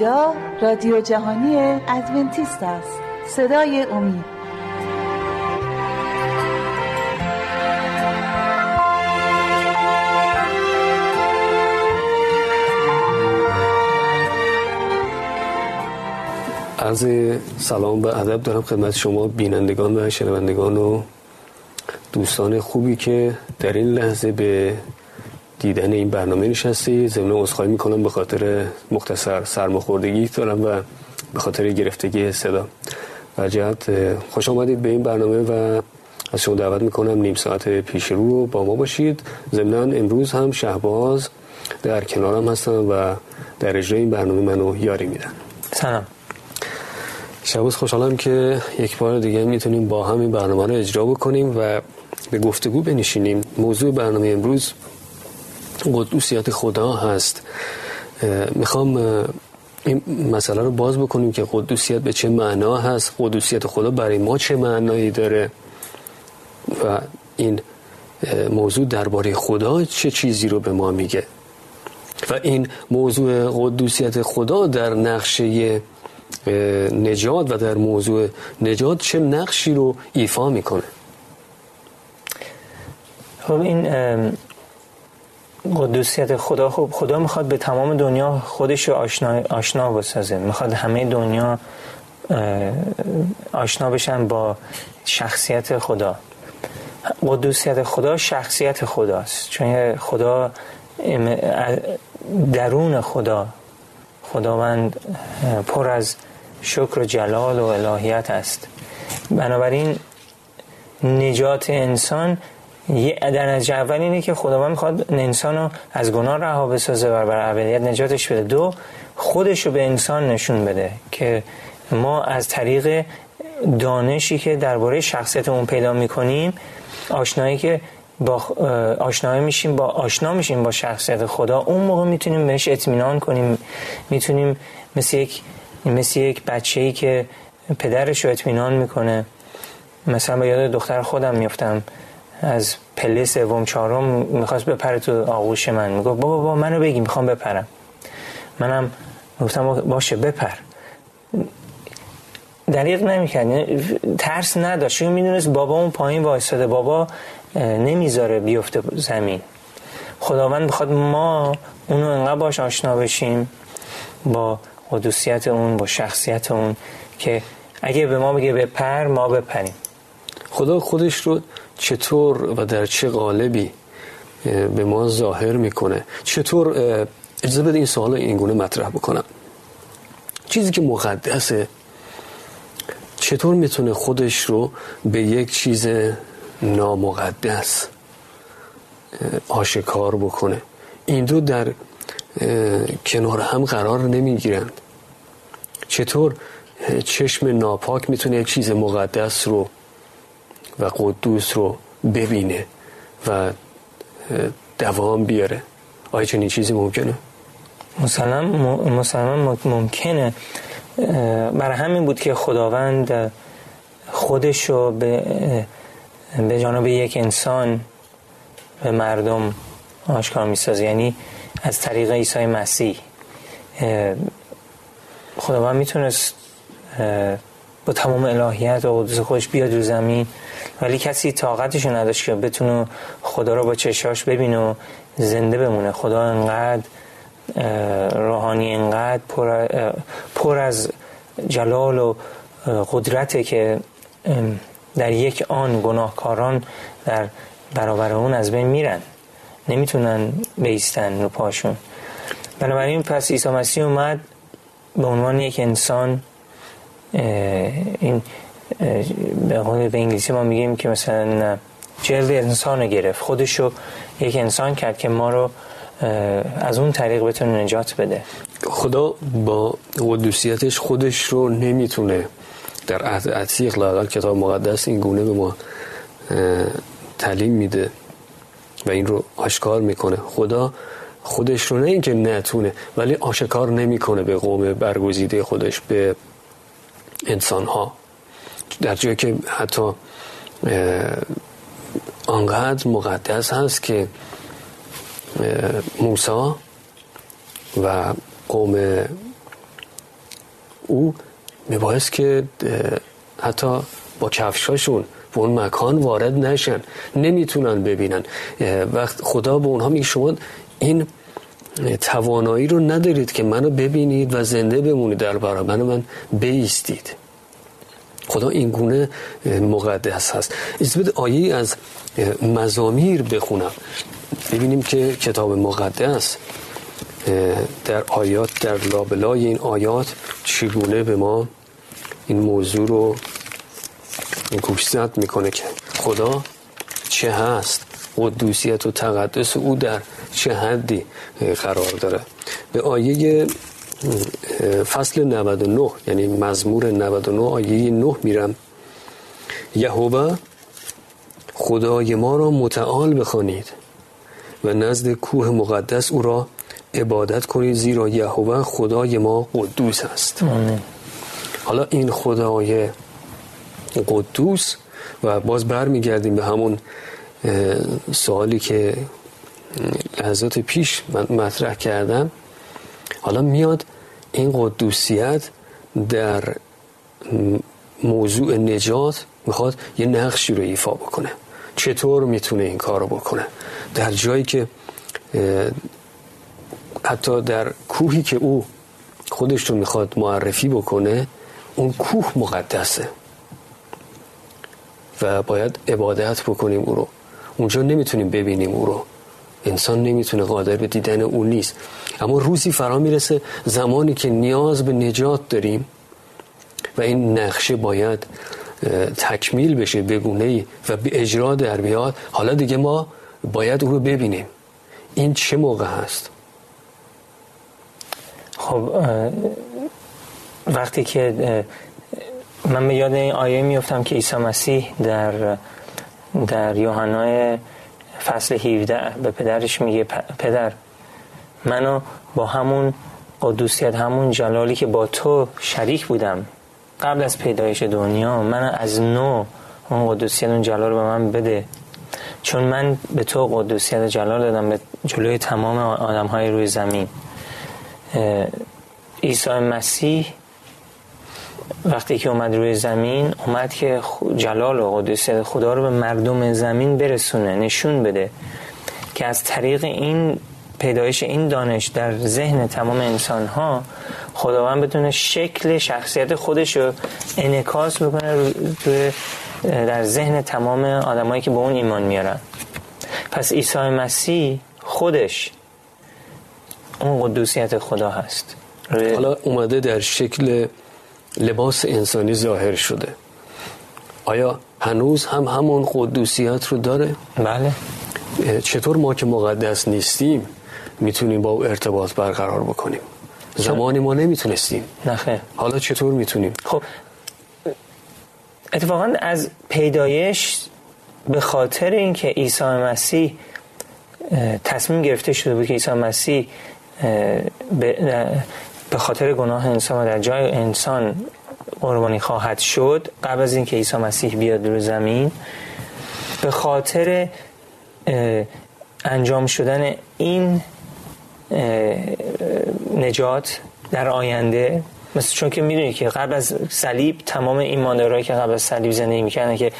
اینجا رادیو جهانی ادونتیست است. صدای امید. عرض سلام و ادب دارم خدمت شما بینندگان و شنوندگان و دوستان خوبی که در این لحظه به دیدن این برنامه نشستی ضمن عذرخواهی می‌کنم به خاطر مختصر سرماخوردگی دارم و به خاطر گرفتگی صدا. و جهت خوش آمدید به این برنامه و از شما دعوت می‌کنم نیم ساعت پیش رو با ما باشید. ضمنا امروز هم شهباز در کنارم هستم و در اجرای این برنامه منو یاری میدن. سلام. شباز خوشحالم که یک بار دیگه می‌تونیم با هم این برنامه رو اجرا بکنیم و به گفتگو بنشینیم. موضوع برنامه امروز قدوسیت خدا هست. می‌خوام این مسئله رو باز بکنیم که قدوسیت به چه معنا هست قدوسیت خدا برای ما چه معنایی داره و این موضوع درباره خدا چه چیزی رو به ما میگه. و این موضوع قدوسیت خدا در نقشه نجات و در موضوع نجات چه نقشی رو ایفا می‌کنه؟ خب این قدوسیت خدا خب خدا می‌خواد به تمام دنیا خودش رو آشنا, آشنا بسازه. می‌خواد همه دنیا آشنا بشن با شخصیت خدا. قدوسیت خدا شخصیت خداست. چون خدا درون خدا. خداوند پر از شکر و جلال و الهیت است. بنابراین نجات انسان در نتیجه اول اینه که خداوند می‌خواد انسان رو از گناه رها بسازه و بر اولیت نجاتش بده. دو خودش رو به انسان نشون بده که ما از طریق دانشی که درباره شخصیت اون پیدا می‌کنیم آشنایی که با آشنایی میشیم با آشنا میشیم با شخصیت خدا اون موقع می‌تونیم بهش اطمینان کنیم. می‌تونیم مثل یک مثل یک بچه ای که پدرش رو اطمینان می‌کنه. مثلا به یاد دختر خودم میفتم از پله سوم چهارم می‌خواست بپره تو آغوش من. میگو بابا بابا منو بگی می‌خوام بپرم. منم گفتم باشه بپر. دریق نمی‌کرد. یعنی ترس نداشت. چون می‌دونست بابا اون پایین وایستاده. بابا نمی‌ذاره بیفته زمین. خداوند بخواد ما اونو انقدر باش آشنا بشیم با قدوسیت اون با شخصیت اون که اگه به ما بگه بپر ما بپریم. خدا خودش رو چطور و در چه قالبی به ما ظاهر می‌کنه. چطور اجازه بده این سوال اینگونه مطرح بکنم. چیزی که مقدسه چطور می‌تونه خودش رو به یک چیز نامقدس آشکار بکنه؟ این دو در کنار هم قرار نمی‌گیرند. چطور چشم ناپاک می‌تونه یک چیز مقدس رو و قدوس رو ببینه و دوام بیاره. آیا چنین چیزی ممکنه؟ مسلم ممکنه. برای همین بود که خداوند خودش رو به, به جانب یک انسان به مردم آشکار می‌سازه. یعنی از طریق عیسی مسیح. خداوند می‌تونست با تمام الهیت و قدس خودش بیاد رو زمین ولی کسی طاقتشو نداشت که بتونه خدا رو با چشاش ببینه و زنده بمونه. خدا انقدر روحانی انقدر پر, پر از جلال و قدرته که در یک آن گناهکاران در برابر اون از بین میرن. نمی‌تونن بیستن رو پاشون. بنابراین پس عیسی مسیح اومد به عنوان یک انسان این به قول به انگلیسی ما میگیم که مثلا جلد انسان گرفت. خودشو یک انسان کرد که ما رو از اون طریق بتونه نجات بده. خدا با قدوسیتش خودش رو نمی‌تونه در عهد عتیق لاقل کتاب مقدس این گونه به ما تعلیم میده و این رو آشکار می‌کنه. خدا خودش رو نه اینکه نتونه ولی آشکار نمی‌کنه به قوم برگزیده خودش به انسان ها در جایی که حتی آنقدر مقدس هست که موسا و قوم او میبایست که حتی با کفشاشون به اون مکان وارد نشن نمی‌تونن ببینن. وقت خدا به اونها میگه شما این توانایی رو ندارید که منو ببینید و زنده بمونید در برابر من بیستید. خدا این گونه مقدس هست. از آیه از مزامیر بخونم. ببینیم که کتاب مقدس در آیات در لابلای این آیات چگونه به ما این موضوع رو گوشزد می‌کنه که خدا چه هست؟ قدوسیت و تقدس او در چه حدی قرار داره؟ به آیه فصل 99 یعنی مزمور 99 آیه 9 میرم. یهوه خدای ما را متعال بخوانید و نزد کوه مقدس او را عبادت کنید زیرا یهوه خدای ما قدوس است. حالا این خدای قدوس و باز برمیگردیم به همون سوالی که لحظات پیش من مطرح کردم. حالا میاد این قدوسیت در موضوع نجات می‌خواد یه نقشی رو ایفا بکنه. چطور می‌تونه این کار رو بکنه؟ در جایی که حتی در کوهی که او خودش رو می‌خواد معرفی بکنه اون کوه مقدسه و باید عبادت بکنیم او رو. اونجا نمی‌تونیم ببینیم او رو. انسان نمی‌تونه قادر به دیدن او نیست. اما روزی فرا می‌رسه زمانی که نیاز به نجات داریم و این نقشه باید تکمیل بشه بگونه ای و به اجرا در بیاد. حالا دیگه ما باید او رو ببینیم. این چه موقع هست؟ خب وقتی که من به یاد این آیه میفتم که عیسی مسیح در در یوحنا فصل 17 به پدرش میگه پدر منو با همون قدوسیت همون جلالی که با تو شریک بودم قبل از پیدایش دنیا من از نو اون قدوسیت اون جلال رو به من بده. چون من به تو قدوسیت جلال دادم به جلوی تمام آدم های روی زمین. عیسی مسیح وقتی که اومد روی زمین اومد که جلال و قدوسیت خدا رو به مردم زمین برسونه نشون بده که از طریق این پیدایش این دانش در ذهن تمام انسان ها خداوند بتونه شکل شخصیت خودش رو انکاس بکنه در ذهن تمام آدمایی که به اون ایمان میارن. پس عیسی مسیح خودش اون قدوسیت خدا هست. حالا اومده در شکل لباس انسانی ظاهر شده. آیا هنوز هم همون قدوسیت رو داره؟ بله. چطور ما که مقدس نیستیم می‌تونیم با او ارتباط برقرار بکنیم؟ زمانی ما نمی‌تونستیم. نخه حالا چطور می‌تونیم؟ خب اتفاقا از پیدایش به خاطر اینکه عیسی مسیح تصمیم گرفته شده بود که عیسی مسیح به خاطر گناه انسان و در جای انسان قربانی خواهد شد قبل از اینکه عیسی مسیح بیاد رو زمین به خاطر انجام شدن این نجات در آینده مثل چون که می‌دونی که قبل از صلیب تمام ایماندارایی که قبل از صلیب زندگی می‌کردن که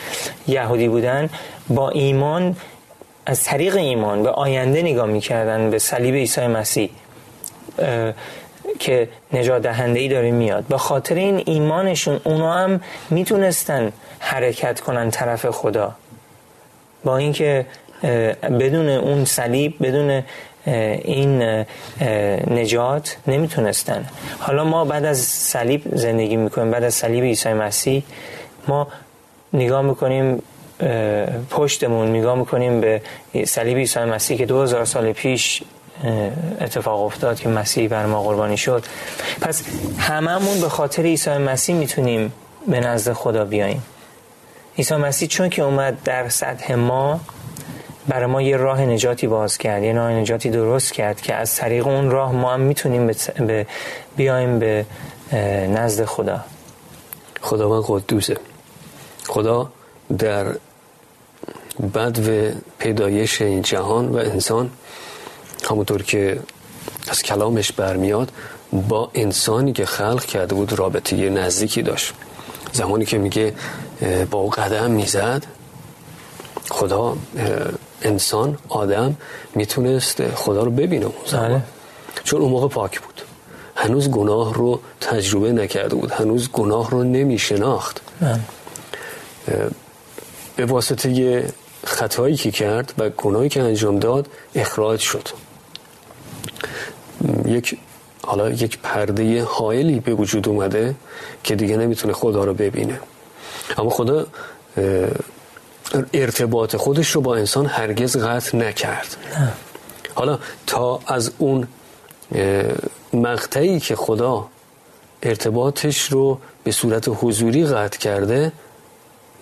یهودی بودن با ایمان از طریق ایمان به آینده نگاه می‌کردن به صلیب عیسی مسیح. که نجات دهنده ای داره میاد. به خاطر این ایمانشون اونا هم می‌تونستن حرکت کنن طرف خدا. با اینکه بدون اون صلیب بدون این نجات نمی‌تونستن. حالا ما بعد از صلیب زندگی می‌کنیم بعد از صلیب عیسی مسیح ما نگاه می‌کنیم پشتمون نگاه می‌کنیم به صلیب عیسی مسیح که 2000 سال پیش اتفاق افتاد که مسیح بر ما قربانی شد. پس هممون به خاطر عیسی مسیح می‌تونیم به نزد خدا بیاییم. عیسی مسیح چون که اومد در سطح ما برای ما یه راه نجاتی باز کرد یه راه نجاتی درست کرد که از طریق اون راه ما هم می‌تونیم به بیایم به نزد خدا. خدا من قدوسه. خدا در بد و پیدایش این جهان و انسان همونطور که از کلامش برمیاد با انسانی که خلق کرده بود رابطه نزدیکی داشت. زمانی که میگه با او قدم می‌زد خدا انسان آدم می‌تونست خدا رو ببینه اون زمان. بله. چون اون موقع پاک بود. هنوز گناه رو تجربه نکرده بود. هنوز گناه رو نمیشناخت. بله. به واسطه خطایی که کرد و گناهی که انجام داد اخراج شد. یک حالا یک پرده حائلی به وجود اومده که دیگه نمی‌تونه خدا رو ببینه. اما خدا ارتباط خودش رو با انسان هرگز قطع نکرد. حالا تا از اون مقطعی که خدا ارتباطش رو به صورت حضوری قطع کرده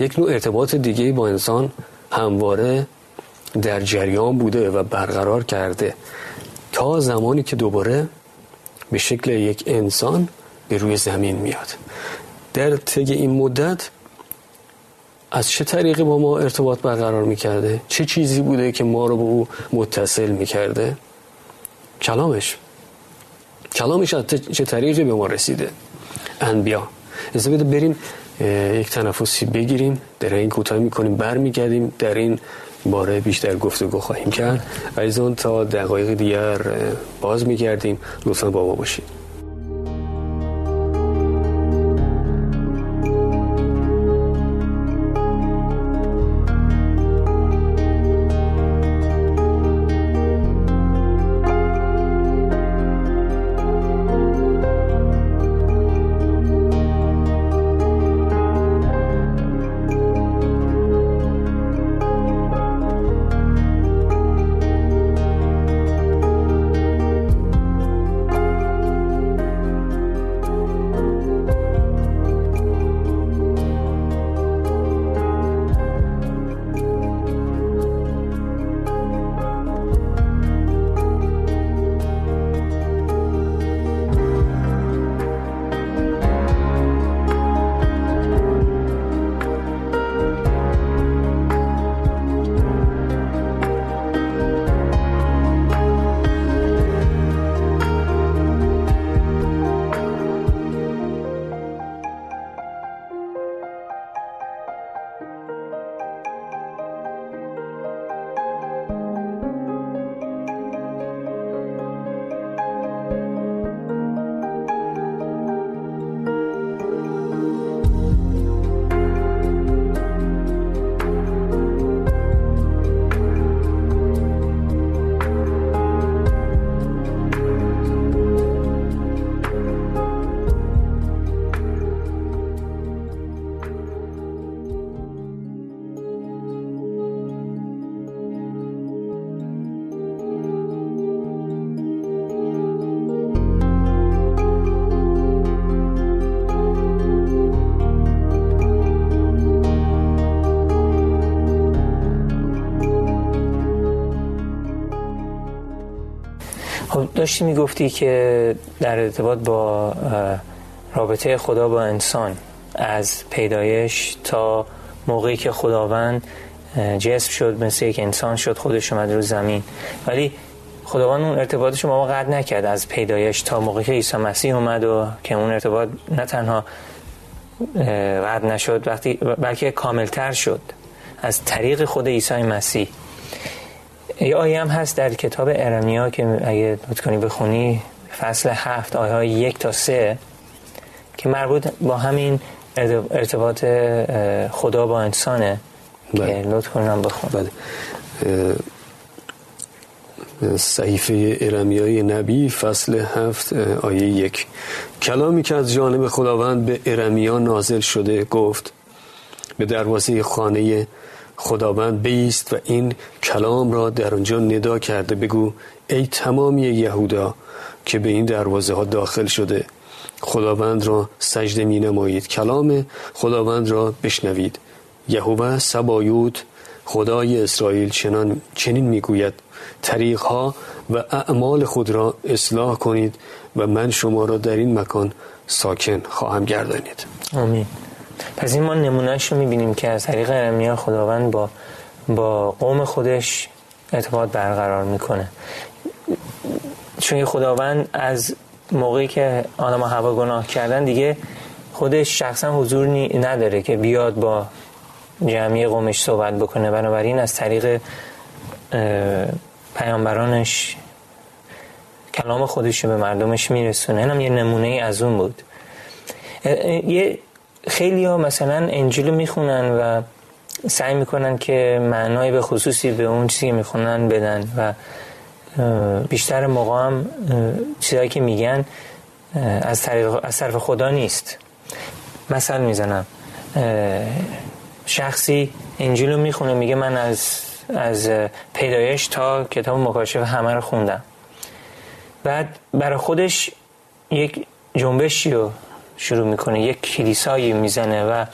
یک نوع ارتباط دیگه با انسان همواره در جریان بوده و برقرار کرده. تا زمانی که دوباره به شکل یک انسان به روی زمین میاد. در طی این مدت از چه طریقی با ما ارتباط برقرار می‌کرده؟ چه چیزی بوده که ما رو به او متصل می‌کرده؟ کلامش. کلامش از چه طریقی به ما رسیده؟ انبیا از بریم یک تنفسی بگیریم در این کوتاه می‌کنیم برمیگردیم در این باره بیشتر گفتگو خواهیم کرد. و تا دقایق دیگر باز میگردیم. لطفا با ما باشید. داشتی می‌گفتی که در ارتباط با رابطه خدا با انسان از پیدایش تا موقعی که خداوند جسم شد مثل یک انسان شد خودش اومد رو زمین. ولی خداوند اون ارتباطش با ما قطع نکرد از پیدایش تا موقعی که عیسی مسیح اومد و که اون ارتباط نه تنها قطع نشد وقتی بلکه کاملتر شد. از طریق خود عیسی مسیح. یه آیه هم هست در کتاب ارمیا که اگه نوت کنی بخونی فصل هفت آیه های یک تا سه که مربوط با همین ارتباط خدا با انسانه بله. که لطف کنم بخون بله. صحیفه ارمیای نبی فصل هفت آیه یک کلامی که از جانب خداوند به ارمیا نازل شده گفت به دروازه خانه خداوند بیست و این کلام را در آنجا ندا کرده بگو ای تمامی یهودا که به این دروازه ها داخل شده. خداوند را سجده می نمایید کلام خداوند را بشنوید. یهوه سبایوت خدای اسرائیل چنان چنین می‌گوید طریقها و اعمال خود را اصلاح کنید و من شما را در این مکان ساکن خواهم گردانید. آمین. پس این ما نمونهش رو می‌بینیم که از طریق ارمیا خداوند با با قوم خودش ارتباط برقرار می‌کنه. چون خداوند از موقعی که آدم هوا گناه کردن دیگه خودش شخصا حضور نداره که بیاد با جمعی قومش صحبت بکنه. بنابراین از طریق پیامبرانش کلام خودش رو به مردمش میرسونه. اینم یه نمونه ای از اون بود. یه خیلی ها مثلا انجیل می‌خونن و سعی می‌کنن که معنای به خصوصی به اون چیزی که می‌خونن بدن و بیشتر موقع هم چیزایی که میگن از طریق از طرف خدا نیست. مثل می‌زنم شخصی انجیل رو می‌خونه میگه من از از پیدایش تا کتاب مکاشف همه رو خوندم. بعد برای خودش یک جنبشی رو شروع می‌کنه یک کلیسایی می‌زنه و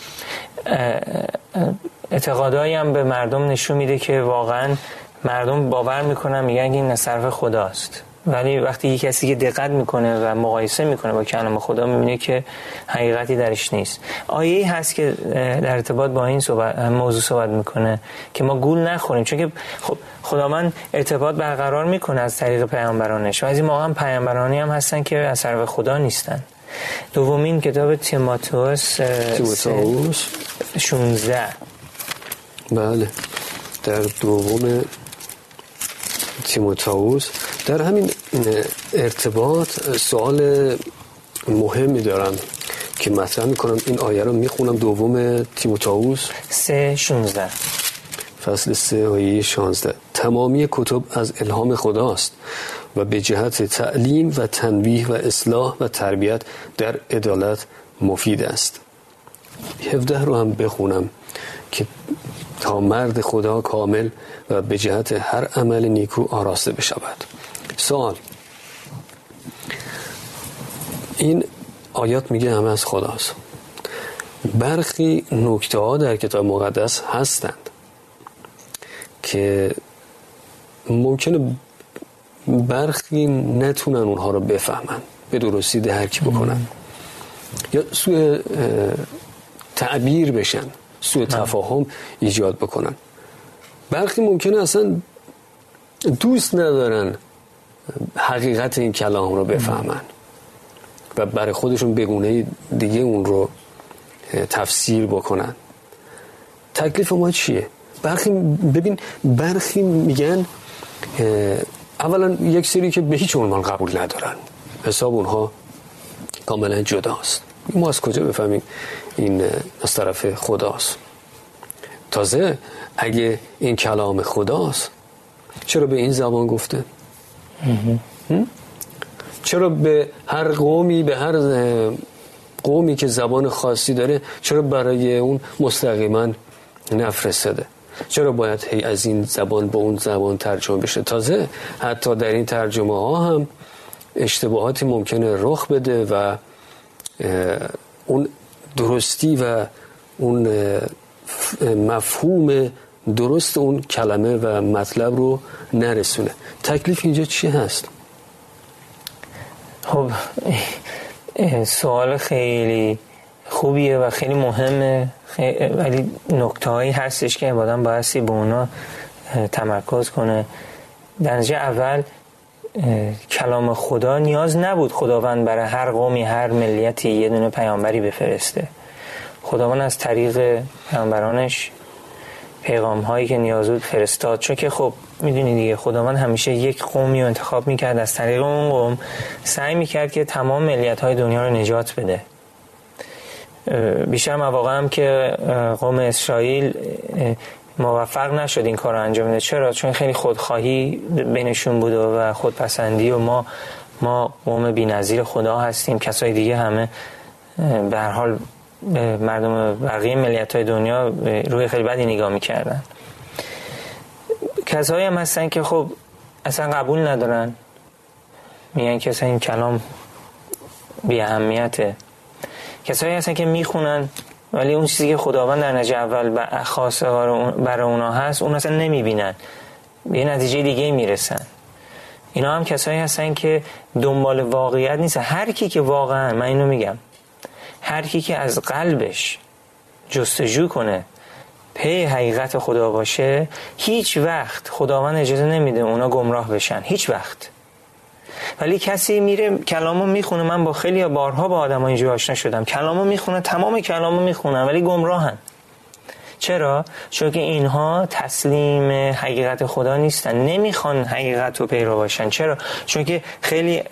اعتقادایی هم به مردم نشون میده که واقعا مردم باور می‌کنن میگن این صرف خداست. ولی وقتی یک کسی که دقت می‌کنه و مقایسه می‌کنه با کلام خدا می‌بینه که حقیقتی درش نیست. آیه هست که در ارتباط با این صحبت موضوع صحبت می‌کنه که ما گول نخوریم. چون که خب خداوند ارتباط برقرار می‌کنه از طریق پیامبرانش. و از این موقع پیامبرانی هم هستن که از طرف خدا نیستن. دومین کتاب تیماتوس تیماتوس 16 بله. در دوم تیموتائوس در همین ارتباط سوال مهمی دارم که مطرح می‌کنم. این آیه رو می‌خونم. دوم تیموتائوس سه شونزده. فصل سه آیه شانزده. تمامی کتب از الهام خداست. و به جهت تعلیم و تنویح و اصلاح و تربیت در عدالت مفید است. هفده رو هم بخونم که تا مرد خدا کامل و به جهت هر عمل نیکو آراسته بشود. سوال این آیات میگه همه از خداست. برخی نکته ها در کتاب مقدس هستند که ممکنه برخی نتونن اونها رو بفهمن به درستی درک بکنن. یا سوء تعبیر بشن سوء تفاهم ایجاد بکنن. برخی ممکنه اصلا دوست ندارن حقیقت این کلام رو بفهمن. و برای خودشون بگونه دیگه اون رو تفسیر بکنن. تکلیف ما چیه؟ برخی ببین برخی میگن اولا یک سری که به هیچ عنوان قبول ندارن. حساب اونها کاملا جداست. ما از کجا بفهمیم این از طرف خداست؟ تازه اگه این کلام خداست چرا به این زبان گفته؟ چرا به هر قومی به هر قومی که زبان خاصی داره چرا برای اون مستقیما نفرستاده چرا باید هی از این زبان به اون زبان ترجمه بشه تازه حتی در این ترجمه ها هم اشتباهاتی ممکنه رخ بده و اون درستی و اون مفهوم درست اون کلمه و مطلب رو نرسونه تکلیف اینجا چی هست؟ خب سوال خیلی خوبیه و خیلی مهمه. ولی نکته هایی هستش که آدم بایستی به اونا تمرکز کنه. در اول کلام خدا نیاز نبود خداوند برای هر قومی هر ملیتی یه دونه پیامبری بفرسته. خداوند از طریق پیامبرانش پیغام هایی که نیاز بود فرستاد. چون که خب می‌دونی دیگه خداوند همیشه یک قومی رو انتخاب می‌کرد. از طریق اون قوم سعی می‌کرد که تمام ملیت های دنیا رو نجات بده. بیشتر مواقع هم که قوم اسرائیل موفق نشد این کار انجام بده. چرا؟ چون خیلی خودخواهی بینشون بود و خودپسندی و ما ما قوم بی‌نظیر خدا هستیم. کسای دیگه همه به هر حال مردم بقیه ملیت های دنیا روی خیلی بدی نگاه می‌کردن. کسایی هم هستن که خب اصلا قبول ندارن. میگن که اصلا این کلام بی اهمیته کسایی هستن که می‌خونن ولی اون چیزی که خداوند در نجه اول خاص برای اونا هست اون اصلا نمی‌بینن. به یه نتیجه دیگه می‌رسن. اینا هم کسایی هستن که دنبال واقعیت نیست هر کی که واقعا من اینو میگم هر کی که از قلبش جستجو کنه پی حقیقت خدا باشه هیچ وقت خداوند اجازه نمیده اونا گمراه بشن. هیچ وقت. ولی کسی میره کلامو می‌خونه. من با خیلی بارها با آدم اینجوری آشنا شدم. کلامو می‌خونه تمام کلامو می‌خونن ولی گمراهن. چرا؟ چون که اینها تسلیم حقیقت خدا نیستن. نمی‌خوان حقیقت رو پیرو باشن. چرا؟ چون که خیلی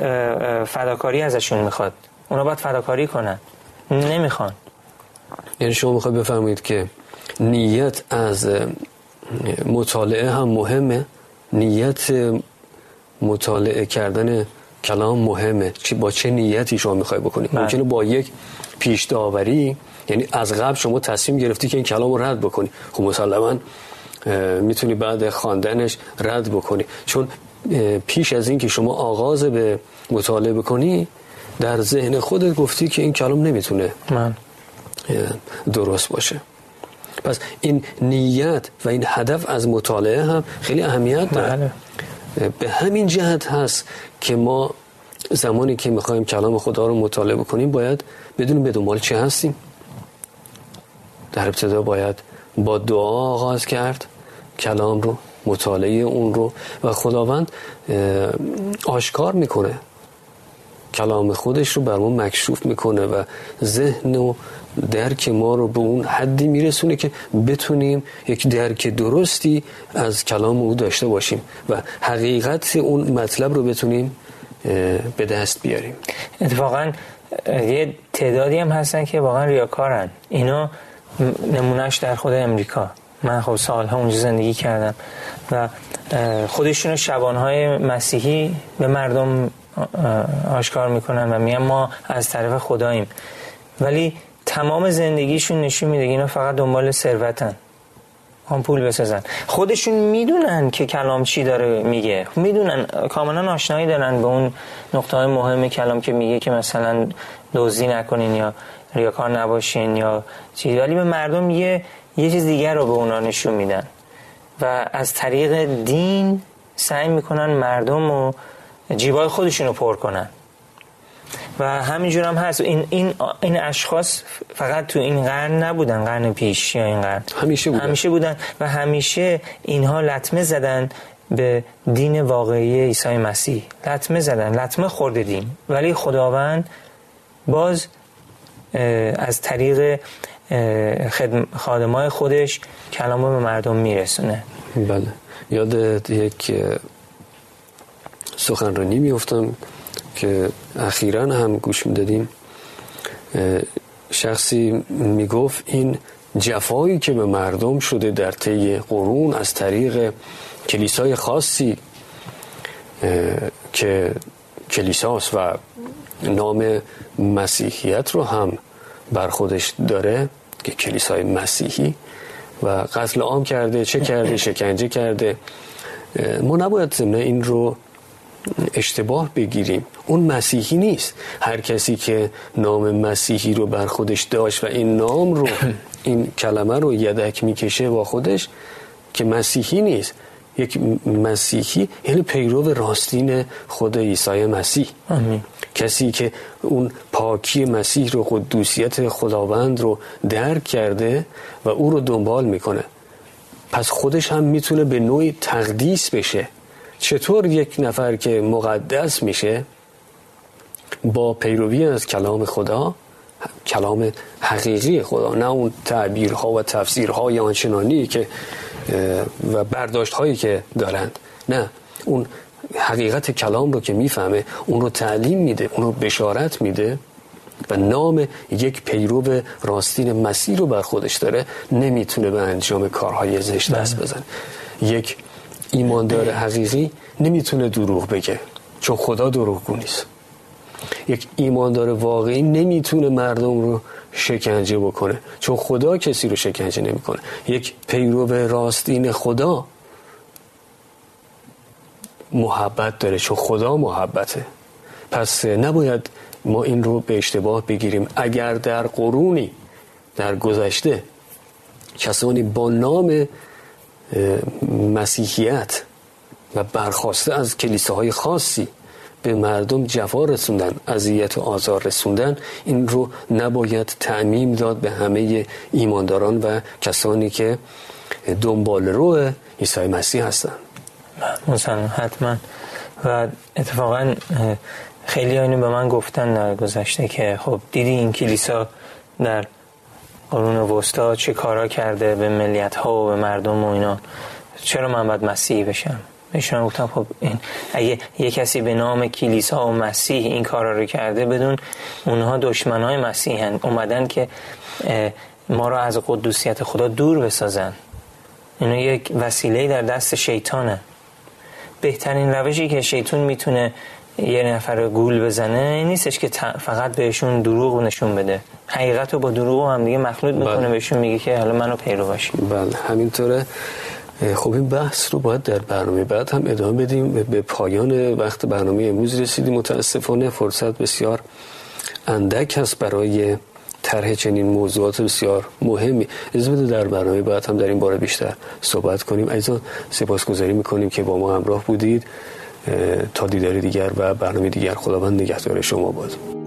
فداکاری ازشون می‌خواد. اونا باید فداکاری کنن. نمی‌خوان. یعنی شما می‌خواد بفرمایید که نیت از مطالعه هم مهمه. نیت مطالعه کردن کلام مهمه چی با چه نیتی شما می‌خوای بکنی بله. ممکنه با یک پیش داوری یعنی از قبل شما تصمیم گرفتی که این کلام رو رد بکنی خب مسلما می‌تونی بعد خواندنش رد بکنی چون پیش از این که شما آغاز به مطالعه بکنی در ذهن خودت گفتی که این کلام نمی‌تونه من. درست باشه پس این نیت و این هدف از مطالعه هم خیلی اهمیت داره بله. به همین جهت هست که ما زمانی که می‌خوایم کلام خدا رو مطالعه بکنیم باید بدونیم به دنبال چه هستیم. در ابتدا باید با دعا آغاز کرد کلام رو مطالعه اون رو و خداوند آشکار می‌کنه. کلام خودش رو بر ما مکشوف می‌کنه و ذهن و درک ما رو به اون حدی میرسونه که بتونیم یک درک درستی از کلام او داشته باشیم و حقیقت اون مطلب رو بتونیم به دست بیاریم. اتفاقا یه تعدادی هم هستن که واقعا ریاکارن. اینا نمونهش در خود امریکا. من خب سالها اونجا زندگی کردم و خودشون شبانهای مسیحی به مردم آشکار می‌کنن و میگن ما از طرف خداییم. ولی تمام زندگیشون نشون میده اینا فقط دنبال ثروتن. هم پول بسازن. خودشون می‌دونن که کلام چی داره میگه. می‌دونن. کاملا آشنایی دارن به اون نقطه های مهم کلام که میگه که مثلا دوزی نکنین یا ریاکار نباشین یا چیزی ولی به مردم یه یه چیز دیگر رو به اونا نشون میدن. و از طریق دین سعی می‌کنن مردم و جیبای خودشون رو پر کنن. و همینجور هم هست. این, این, این اشخاص فقط تو این قرن نبودن قرن پیش یا این قرن. همیشه بودن. همیشه بودن و همیشه اینها لطمه زدن به دین واقعی عیسی مسیح. لطمه زدن لطمه خورده دین ولی خداوند باز از طریق خادمای خودش کلام به مردم میرسونه. بله. یاد یک سخنرانی میفتم که اخیرا هم گوش می‌دادیم شخصی می‌گفت این جفایی که به مردم شده در طی قرون از طریق کلیسای خاصی که کلیساست و نام مسیحیت رو هم بر خودش داره که کلیسای مسیحی و قتل عام کرده چه کرده شکنجه کرده ما نباید ضمن این رو اشتباه بگیریم. اون مسیحی نیست. هر کسی که نام مسیحی رو بر خودش داشت و این نام رو این کلمه رو یدک می‌کشه با خودش که مسیحی نیست. یک مسیحی یعنی پیرو راستین خود عیسی مسیح. کسی که اون پاکی مسیح رو قدوسیت خداوند رو درک کرده و او رو دنبال می‌کنه. پس خودش هم می‌تونه به نوعی تقدیس بشه. چطور یک نفر که مقدس میشه با پیروی از کلام خدا کلام حقیقی خدا نه اون تعبیرها و تفسیرهای آنچنانی که و برداشت هایی که دارند نه اون حقیقت کلام رو که می‌فهمه اون رو تعلیم میده اون رو بشارت میده و نام یک پیرو راستین مسیح رو بر خودش داره نمی‌تونه به انجام کارهای زشت دست بله. بزنه یک ایماندار حقیقی نمی‌تونه دروغ بگه چون خدا دروغگو نیست. یک ایماندار واقعی نمی‌تونه مردم رو شکنجه بکنه چون خدا کسی رو شکنجه نمی‌کنه. یک پیرو راستین خدا محبت داره چون خدا محبته. پس نباید ما این رو به اشتباه بگیریم. اگر در قرونی در گذشته کسانی با نام مسیحیت و برخواسته از کلیساهای خاصی به مردم جفا رسوندن اذیت و آزار رسوندن این رو نباید تعمیم داد به همه ایمانداران و کسانی که دنبال رو عیسی مسیح هستن. مثلا حتما. و اتفاقا خیلی اینو به من گفتن در گذشته که خب دیدی این کلیسا در قرون وسطا چه کارا کرده به ملیت ها و به مردم و اینا. چرا من باید مسیحی بشم؟ ایشون گفتم خب این اگه یه کسی به نام کلیسا و مسیح این کارا رو کرده بدون اونها دشمن های مسیح هن. اومدن که ما رو از قدوسیت خدا دور بسازن. اینا یک وسیله در دست شیطانه. بهترین روشی که شیطان می‌تونه یه نفر گول بزنه نیستش که فقط بهشون دروغ نشون بده. حقیقت رو با دروغ هم دیگه مخلوط می‌کنه بله. بهشون میگه که حالا منو پیرو باشی بله همینطوره. خب این بحث رو باید در برنامه بعد هم ادامه بدیم. به پایان وقت برنامه امروز رسیدیم. متاسفانه فرصت بسیار اندک هست برای طرح چنین موضوعات بسیار مهمی. از بده در برنامه بعد هم در این باره بیشتر صحبت کنیم. ایزا سپاسگزاری می‌کنیم که با ما همراه بودید. تا دیدار دیگر و برنامه دیگر خداوند نگهدار شما باد.